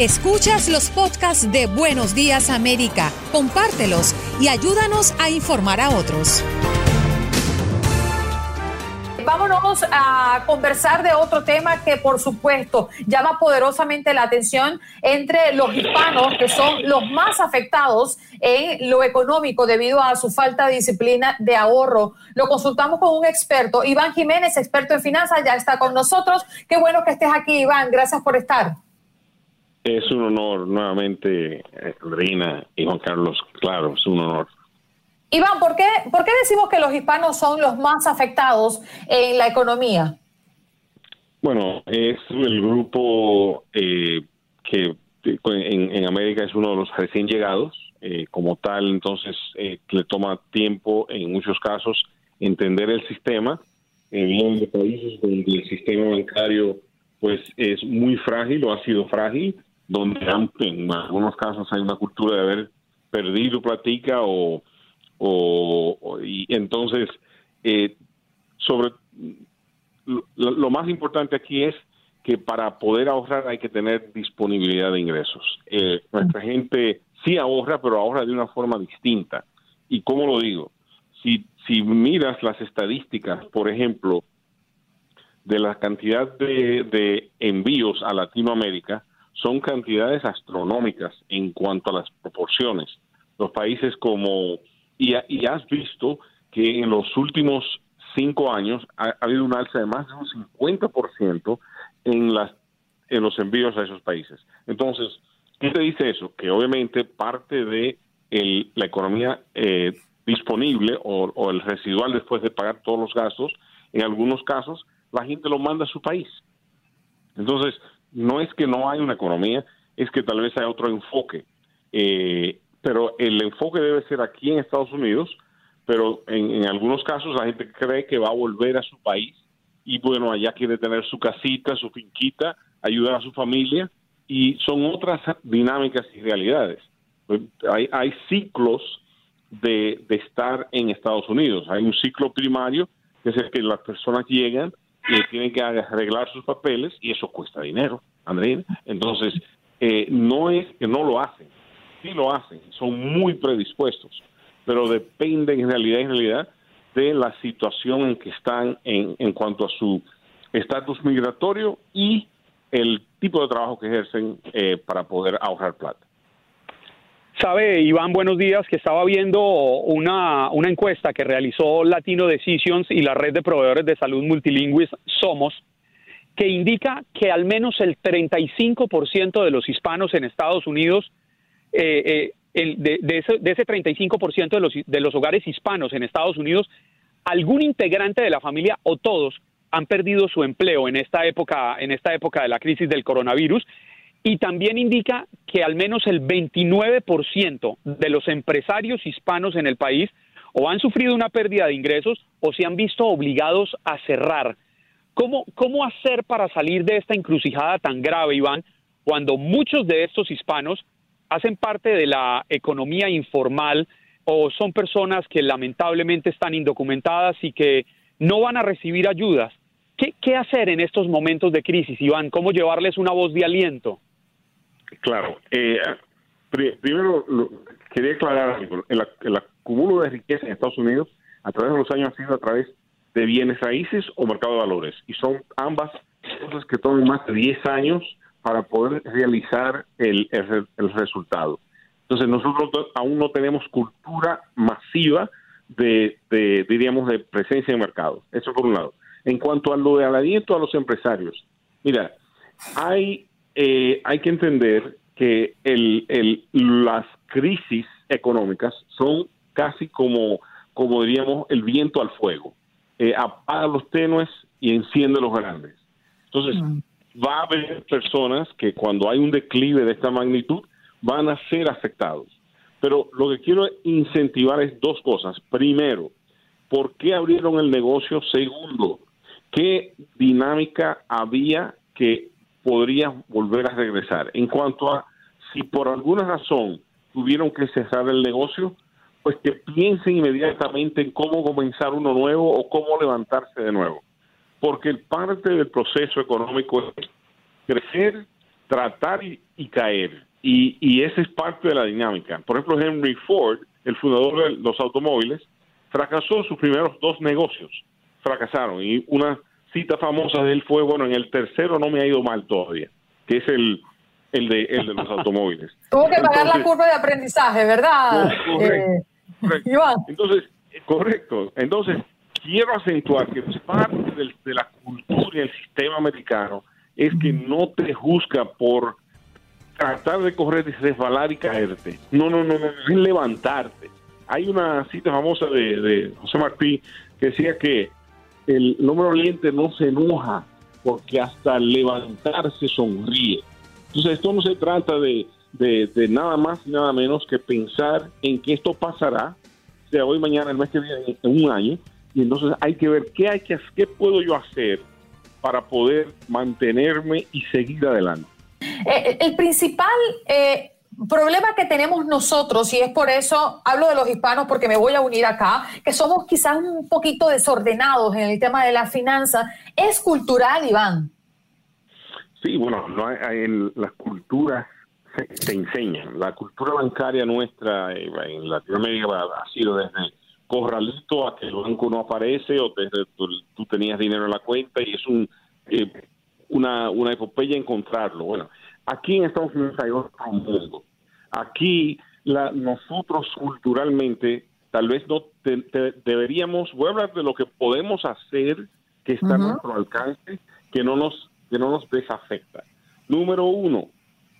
Escuchas los podcasts de Buenos Días América, compártelos y ayúdanos a informar a otros. Vámonos a conversar de otro tema que por supuesto llama poderosamente la atención entre los hispanos que son los más afectados en lo económico debido a su falta de disciplina de ahorro. Lo consultamos con un experto, Iván Jiménez, experto en finanzas, ya está con nosotros. Qué bueno que estés aquí, Iván. Gracias por estar. Es un honor nuevamente, eh, Reina y Juan Carlos. Claro, es un honor. Iván, ¿por qué, ¿por qué decimos que los hispanos son los más afectados en la economía? Bueno, es el grupo eh, que en, América es uno de los recién llegados. Eh, como tal, entonces le toma tiempo en muchos casos entender el sistema. En de países donde el sistema bancario pues es muy frágil o ha sido frágil donde en algunos casos hay una cultura de haber perdido platica o, o, y entonces eh, sobre lo, más importante aquí es que para poder ahorrar hay que tener disponibilidad de ingresos. Eh, nuestra gente sí ahorra, pero ahorra de una forma distinta. ¿Y cómo lo digo? Si, si miras las estadísticas, por ejemplo, de la cantidad de, de envíos a Latinoamérica, son cantidades astronómicas en cuanto a las proporciones. Los países como, y, has visto que en los últimos cinco años ha, habido un alza de más de un 50% en, las, en los envíos a esos países. Entonces, ¿qué te dice eso? Que obviamente parte de el, la economía eh, disponible o el residual después de pagar todos los gastos, en algunos casos la gente lo manda a su país. Entonces, no es que no hay una economía, es que tal vez hay otro enfoque. Eh, pero el enfoque debe ser aquí en Estados Unidos, pero en, algunos casos la gente cree que va a volver a su país y bueno, allá quiere tener su casita, su finquita, ayudar a su familia y son otras dinámicas y realidades. Pues, hay, hay ciclos de, de estar en Estados Unidos. Hay un ciclo primario, que es el que las personas llegan y tienen que arreglar sus papeles y eso cuesta dinero, Andrés. Entonces, eh, no es que no lo hacen, sí lo hacen, son muy predispuestos, pero dependen en realidad, en realidad, de la situación en que están en, en cuanto a su estatus migratorio y el tipo de trabajo que ejercen eh, para poder ahorrar plata. Sabe, Iván, buenos días, que estaba viendo una, una encuesta que realizó Latino Decisions y la red de proveedores de salud multilingües Somos, que indica que al menos el 35% de los hispanos en Estados Unidos, eh, eh, de, de, ese, de ese 35% de los, de los hogares hispanos en Estados Unidos, algún integrante de la familia o todos han perdido su empleo en esta época, en esta época de la crisis del coronavirus y también indica que al menos el 29% de los empresarios hispanos en el país o han sufrido una pérdida de ingresos o se han visto obligados a cerrar. ¿Cómo, ¿Cómo hacer para salir de esta encrucijada tan grave, Iván, cuando muchos de estos hispanos hacen parte de la economía informal o son personas que lamentablemente están indocumentadas y que no van a recibir ayudas? ¿Qué, qué hacer en estos momentos de crisis, Iván? ¿Cómo llevarles una voz de aliento? Claro. Eh, primero, quería aclarar algo. El, el, acumulo de riqueza en Estados Unidos a través de los años ha sido a través de bienes raíces o mercado de valores. Y son ambas cosas que toman más de 10 años para poder realizar el, el, resultado. Entonces nosotros aún no tenemos cultura masiva de, de, diríamos, de presencia en mercado. Eso por un lado. En cuanto a lo de aliento a los empresarios, mira, hay eh, hay que entender que el, el, las crisis económicas son casi como, como diríamos, el viento al fuego. Eh, apaga los tenues y enciende los grandes. Entonces, mm. va a haber personas que cuando hay un declive de esta magnitud van a ser afectados. Pero lo que quiero incentivar es dos cosas. Primero, ¿por qué abrieron el negocio? Segundo, ¿qué dinámica había que podría volver a regresar. En cuanto a si por alguna razón tuvieron que cerrar el negocio, pues que piensen inmediatamente en cómo comenzar uno nuevo o cómo levantarse de nuevo. Porque parte del proceso económico es crecer tratar y, caer. Y, y esa es parte de la dinámica. Por ejemplo, Henry Ford, el fundador de los automóviles, fracasó sus primeros dos negocios. Fracasaron. Y una cita famosa de él fue, bueno, en el tercero no me ha ido mal todavía, que es el, el, de, el de los automóviles. Tuvo que pagar la curva de aprendizaje, ¿verdad? Eh, Entonces, correcto. Entonces, quiero acentuar que parte de la cultura y el sistema americano es que no te juzga por tratar de correr, resbalar y caerte. No, no, no, no, es levantarte. Hay una cita famosa de, de José Martí que decía que el número oriente no se enoja porque hasta levantarse sonríe. Entonces esto no se trata de, de, nada más y nada menos que pensar en que esto pasará, sea hoy, mañana, el mes que viene, en un año, y entonces hay que ver qué hay que qué puedo yo hacer para poder mantenerme y seguir adelante. Eh, el principal eh, problema que tenemos nosotros, y es por eso hablo de los hispanos porque me voy a unir acá, que somos quizás un poquito desordenados en el tema de la finanza, es cultural, Iván. Sí, bueno, no hay, en las culturas se, enseñan. La cultura bancaria nuestra en Latinoamérica ha sido desde corralito a que el banco no aparece o desde tú, tenías dinero en la cuenta y es un eh, una, una epopeya encontrarlo. Bueno, aquí en Estados Unidos hay otro mundo. Aquí la, nosotros culturalmente tal vez no deberíamos, voy a hablar de lo que podemos hacer que está a nuestro alcance, que no nos que no nos desafecta. Número uno,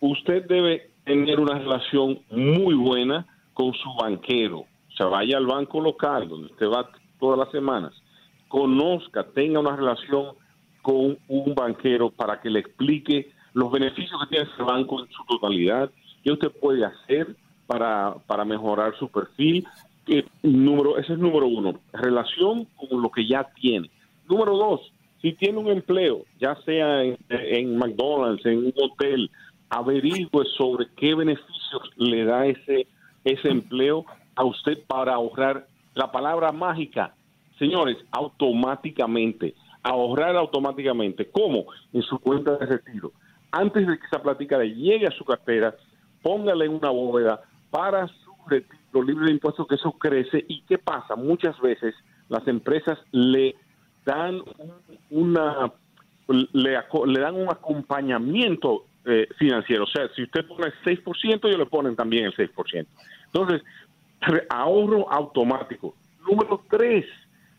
usted debe tener una relación muy buena con su banquero. O sea, vaya al banco local donde usted va todas las semanas, conozca, tenga una relación con un banquero para que le explique los beneficios que tiene ese banco en su totalidad, qué usted puede hacer para, para mejorar su perfil. Eh, número, ese es número uno, relación con lo que ya tiene. Número dos, si tiene un empleo, ya sea en, McDonald's, en un hotel, averigüe sobre qué beneficios le da ese, ese empleo a usted para ahorrar. La palabra mágica, señores, automáticamente ahorrar automáticamente. ¿Cómo? En su cuenta de retiro. Antes de que esa plática le llegue a su cartera, póngale una bóveda para su retiro libre de impuestos, que eso crece. ¿Y qué pasa? Muchas veces las empresas le dan una le, le dan un acompañamiento eh, financiero. O sea, si usted pone el 6%, ellos le ponen también el 6%. Entonces, ahorro automático. Número tres,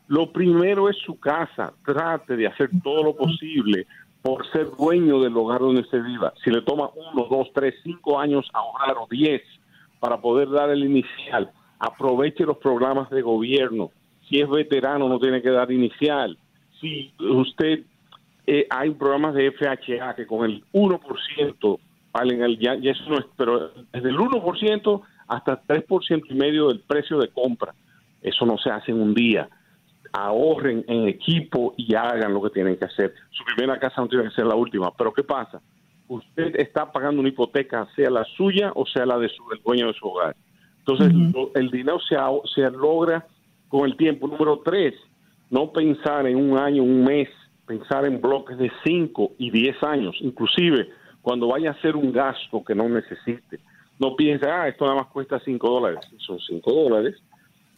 lo primero es su casa. Trate de hacer todo lo posible por ser dueño del lugar donde se viva. Si le toma uno, dos, tres, cinco años ahorrar o diez para poder dar el inicial, aproveche los programas de gobierno. Si es veterano, no tiene que dar inicial. Si usted eh, hay programas de FHA que con el 1% valen el ya, eso no es, pero es del 1% hasta 3% y medio del precio de compra. Eso no se hace en un día ahorren en equipo y hagan lo que tienen que hacer. Su primera casa no tiene que ser la última, pero ¿qué pasa? Usted está pagando una hipoteca, sea la suya o sea la de su, del dueño de su hogar. Entonces, el dinero se, se logra con el tiempo. Número tres, no pensar en un año, un mes, pensar en bloques de cinco y diez años, inclusive cuando vaya a hacer un gasto que no necesite. No piense, ah, esto nada más cuesta cinco dólares. Son cinco dólares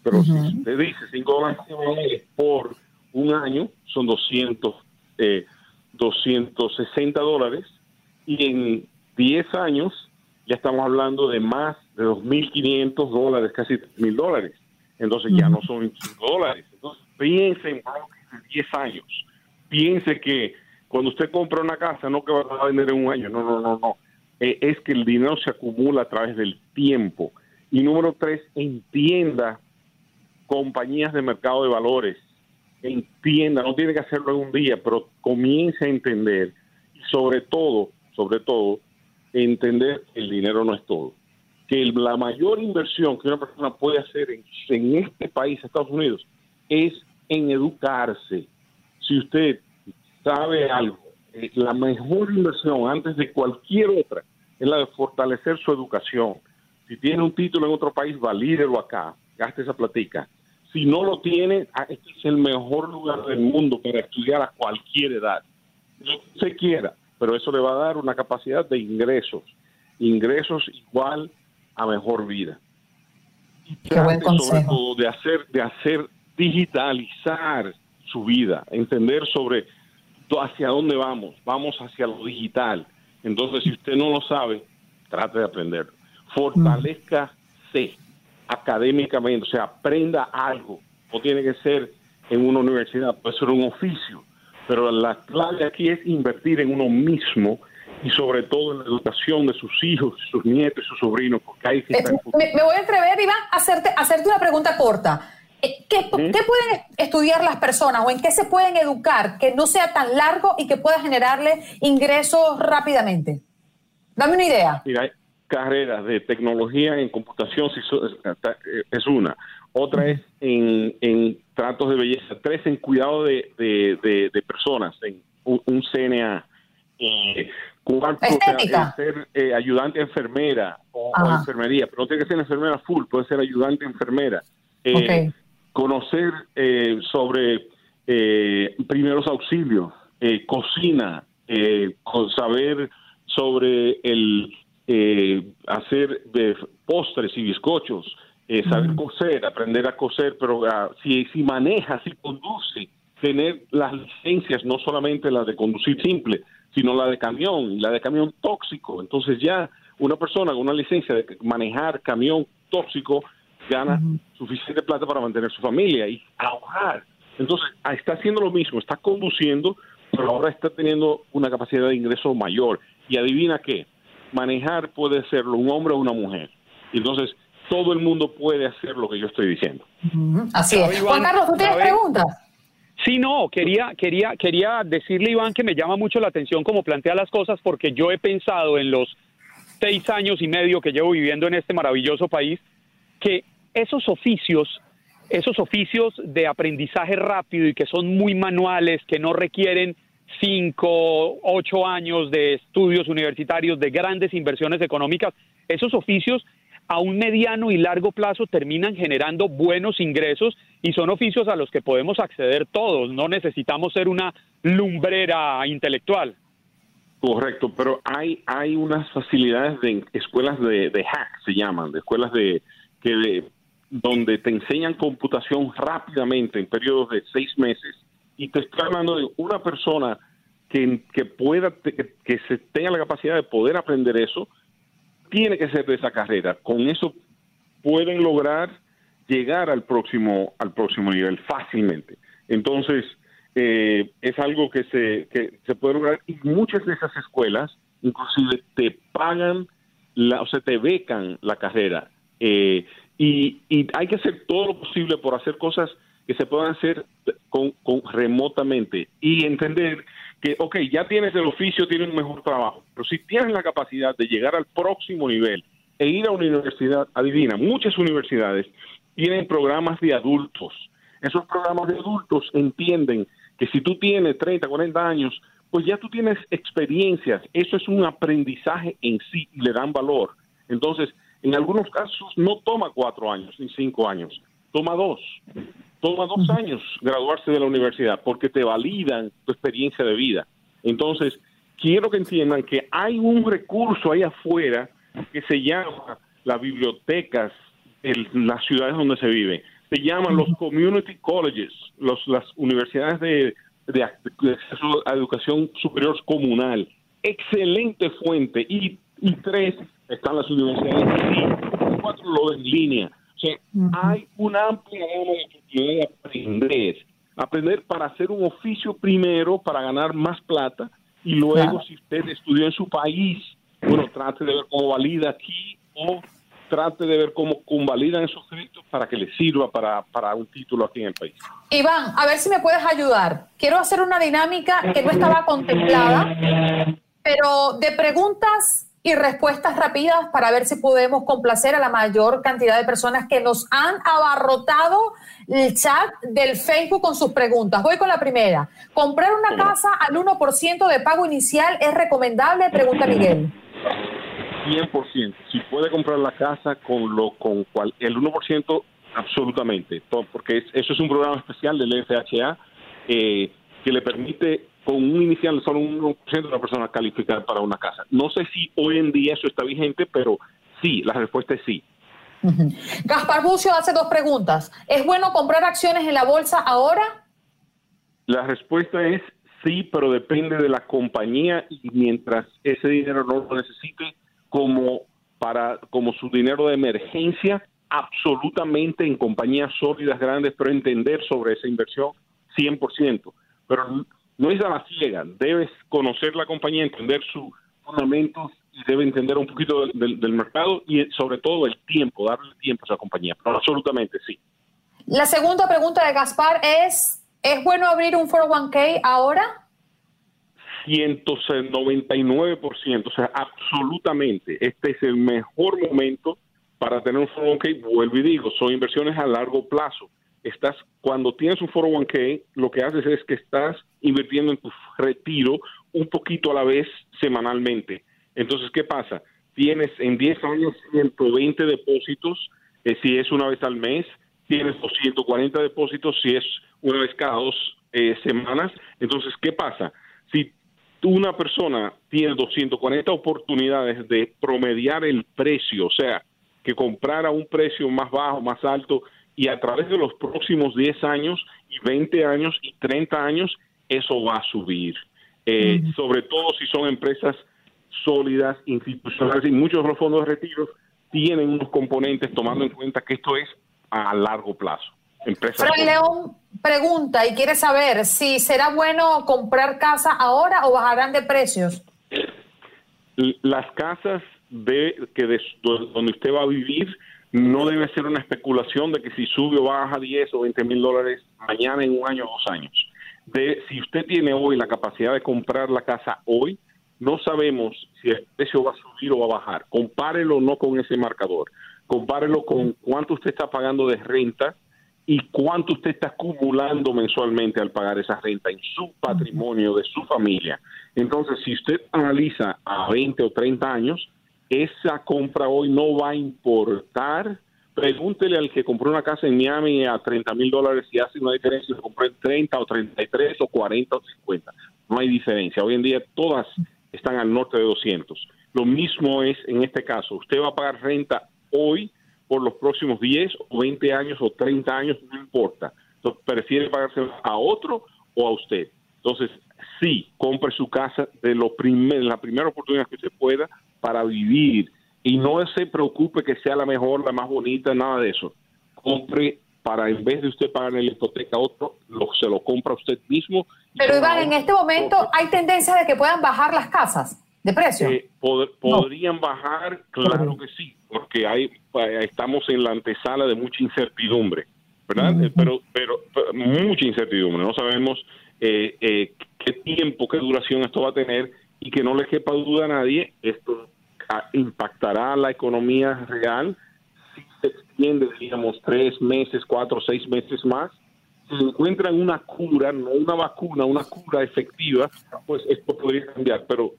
pero si usted dice 5 dólares por un año, son 200, eh, 260 dólares. Y en 10 años ya estamos hablando de más de 2.500 dólares, casi 3.000 dólares. Entonces ya no son 5 dólares. Entonces piense en bloques de 10 años. Piense que cuando usted compra una casa, no que va a vender en un año, no, no, no, no. Eh, es que el dinero se acumula a través del tiempo. Y número tres, entienda compañías de mercado de valores, entienda, no tiene que hacerlo en un día, pero comience a entender sobre todo, sobre todo, entender que el dinero no es todo. Que la mayor inversión que una persona puede hacer en, este país, Estados Unidos, es en educarse. Si usted sabe algo, eh, la mejor inversión antes de cualquier otra es la de fortalecer su educación. Si tiene un título en otro país, valídelo acá, gaste esa platica si no lo tiene, ah, este es el mejor lugar del mundo para estudiar a cualquier edad. Lo que se quiera, pero eso le va a dar una capacidad de ingresos, ingresos igual a mejor vida. Qué buen consejo. Sobre todo de hacer, de hacer digitalizar su vida, entender sobre hacia dónde vamos, vamos hacia lo digital. Entonces, si usted no lo sabe, trate de aprenderlo. Fortalezcase académicamente, o sea, aprenda algo. No tiene que ser en una universidad, puede ser un oficio, pero la clave aquí es invertir en uno mismo y sobre todo en la educación de sus hijos, sus nietos y sus sobrinos, porque ahí eh, me, voy a atrever, Iván, a hacerte, hacerte una pregunta corta. Eh, ¿Qué, ¿Qué, pueden estudiar las personas o en qué se pueden educar que no sea tan largo y que pueda generarle ingresos rápidamente? Dame una idea. Mira, carreras de tecnología en computación es una. Otra es en, en, tratos de belleza. Tres en cuidado de, de, personas, en un, CNA. Eh, cuarto, ser eh, ayudante enfermera o, enfermería, pero no tiene que ser enfermera full, puede ser ayudante enfermera. Eh, conocer eh, sobre eh, primeros auxilios, eh, cocina, saber sobre el hacer de postres y bizcochos, saber coser, aprender a coser, pero ah, si, si maneja, si conduce, tener las licencias, no solamente las de conducir simple, sino la de camión, la de camión tóxico. Entonces ya una persona con una licencia de manejar camión tóxico gana suficiente plata para mantener su familia y ahorrar. Entonces, ah, está haciendo lo mismo, está conduciendo, pero ahora está teniendo una capacidad de ingreso mayor. Y adivina qué, manejar puede serlo un hombre o una mujer. Entonces, todo el mundo puede hacer lo que yo estoy diciendo. Así es. Juan Carlos, ¿tú tienes preguntas? Sí, no, quería, quería, quería decirle, Iván, que me llama mucho la atención cómo plantea las cosas, porque yo he pensado en los seis años y medio que llevo viviendo en este maravilloso país, que esos oficios, esos oficios de aprendizaje rápido y que son muy manuales, que no requieren cinco, ocho años de estudios universitarios, de grandes inversiones económicas, esos oficios a un mediano y largo plazo terminan generando buenos ingresos y son oficios a los que podemos acceder todos, no necesitamos ser una lumbrera intelectual. Correcto, pero hay, hay unas facilidades de escuelas de, hack, se llaman, de escuelas de que de, donde te enseñan computación rápidamente en periodos de seis meses y te estoy hablando de una persona que, que pueda, que, se tenga la capacidad de poder aprender eso, tiene que ser de esa carrera. Con eso pueden lograr llegar al próximo, al próximo nivel fácilmente. Entonces, eh, es algo que se, que se puede lograr y muchas de esas escuelas inclusive te pagan, la, o sea, te becan la carrera. Eh, y, hay que hacer todo lo posible por hacer cosas que se puedan hacer con, remotamente y entender que, ok, ya tienes el oficio, tienes un mejor trabajo, pero si tienes la capacidad de llegar al próximo nivel e ir a una universidad, adivina, muchas universidades tienen programas de adultos. Esos programas de adultos entienden que si tú tienes 30, 40 años, pues ya tú tienes experiencias, eso es un aprendizaje en sí y le dan valor. Entonces, en algunos casos no toma cuatro años ni cinco años, toma dos. Toma dos años graduarse de la universidad porque te validan tu experiencia de vida. Entonces, quiero que entiendan que hay un recurso ahí afuera que se llama las bibliotecas en las ciudades donde se vive. Se llaman los community colleges, los, las universidades de, de, acceso a educación superior comunal. Excelente fuente. Y, y tres, están las universidades y cuatro lo en línea. O sea, hay una amplia gama de oportunidades de aprender. Aprender para hacer un oficio primero, para ganar más plata, y luego, si usted estudió en su país, bueno, trate de ver cómo valida aquí o trate de ver cómo convalidan esos créditos para que le sirva para, para un título aquí en el país. Iván, a ver si me puedes ayudar. Quiero hacer una dinámica que no estaba contemplada, pero de preguntas y respuestas rápidas para ver si podemos complacer a la mayor cantidad de personas que nos han abarrotado el chat del Facebook con sus preguntas. Voy con la primera. ¿Comprar una casa al 1% de pago inicial es recomendable? Pregunta Miguel. 100%. Si puede comprar la casa con lo con cual, el 1%, absolutamente. porque eso es un programa especial del FHA eh, que le permite con un inicial solo un 1% de la persona calificar para una casa. No sé si hoy en día eso está vigente, pero sí, la respuesta es sí. Gaspar Bucio hace dos preguntas. ¿Es bueno comprar acciones en la bolsa ahora? La respuesta es sí, pero depende de la compañía y mientras ese dinero no lo necesite como para como su dinero de emergencia, absolutamente en compañías sólidas grandes, pero entender sobre esa inversión 100%. Pero no es a la ciega, debes conocer la compañía, entender sus fundamentos y debe entender un poquito del, del, mercado y sobre todo el tiempo, darle tiempo a esa compañía. Pero absolutamente sí. La segunda pregunta de Gaspar es, ¿es bueno abrir un 401k ahora? 199%, o sea, absolutamente. Este es el mejor momento para tener un 401k. Vuelvo y digo, son inversiones a largo plazo. Estás, cuando tienes un 401k, lo que haces es que estás invirtiendo en tu retiro un poquito a la vez semanalmente. Entonces, ¿qué pasa? Tienes en 10 años 120 depósitos, eh, si es una vez al mes, tienes 240 depósitos si es una vez cada dos eh, semanas. Entonces, ¿qué pasa? Si una persona tiene 240 oportunidades de promediar el precio, o sea, que comprar a un precio más bajo, más alto, y a través de los próximos 10 años y 20 años y 30 años, eso va a subir. Eh, sobre todo si son empresas sólidas, institucionales, y muchos de los fondos de retiro tienen unos componentes tomando en cuenta que esto es a largo plazo. Fray León pregunta y quiere saber si será bueno comprar casa ahora o bajarán de precios. Las casas de que donde usted va a vivir no debe ser una especulación de que si sube o baja 10 o 20 mil dólares mañana en un año o dos años. De, si usted tiene hoy la capacidad de comprar la casa hoy, no sabemos si el precio va a subir o va a bajar. Compárelo no con ese marcador, compárelo con cuánto usted está pagando de renta y cuánto usted está acumulando mensualmente al pagar esa renta en su patrimonio de su familia. Entonces, si usted analiza a 20 o 30 años, esa compra hoy no va a importar. Pregúntele al que compró una casa en Miami a 30 mil dólares si hace una diferencia si compró en 30 o 33 o 40 o 50. No hay diferencia. Hoy en día todas están al norte de 200. Lo mismo es en este caso. Usted va a pagar renta hoy por los próximos 10 o 20 años o 30 años, no importa. Entonces, prefiere pagarse a otro o a usted. Entonces, sí, compre su casa de lo primer, la primera oportunidad que usted pueda para vivir y no se preocupe que sea la mejor, la más bonita, nada de eso. Compre para en vez de usted pagar la hipoteca a otro, lo, se lo compra usted mismo. Pero Iván, en este momento hay tendencia de que puedan bajar las casas de precio. Eh, podrían bajar, claro que sí, porque hay eh, estamos en la antesala de mucha incertidumbre, ¿verdad? Eh, pero, pero, mucha incertidumbre. No sabemos qué tiempo, qué duración esto va a tener y que no le quepa duda a nadie, esto impactará la economía real si se extiende, digamos, tres meses, cuatro, seis meses más. Si encuentran una cura, no una vacuna, una cura efectiva, pues esto podría cambiar. Pero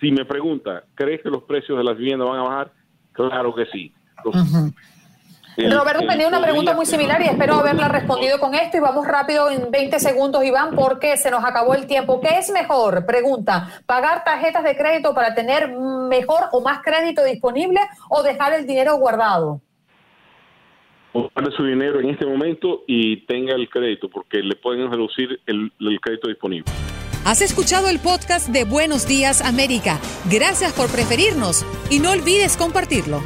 si me pregunta, ¿crees que los precios de las viviendas van a bajar? Claro que sí. Roberto tenía una pregunta muy similar y espero haberla respondido con esto y vamos rápido en 20 segundos, Iván, porque se nos acabó el tiempo. ¿Qué es mejor? Pregunta, ¿pagar tarjetas de crédito para tener mejor o más crédito disponible o dejar el dinero guardado? Guarde su dinero en este momento y tenga el crédito porque le pueden reducir el crédito disponible. Has escuchado el podcast de Buenos Días América. Gracias por preferirnos y no olvides compartirlo.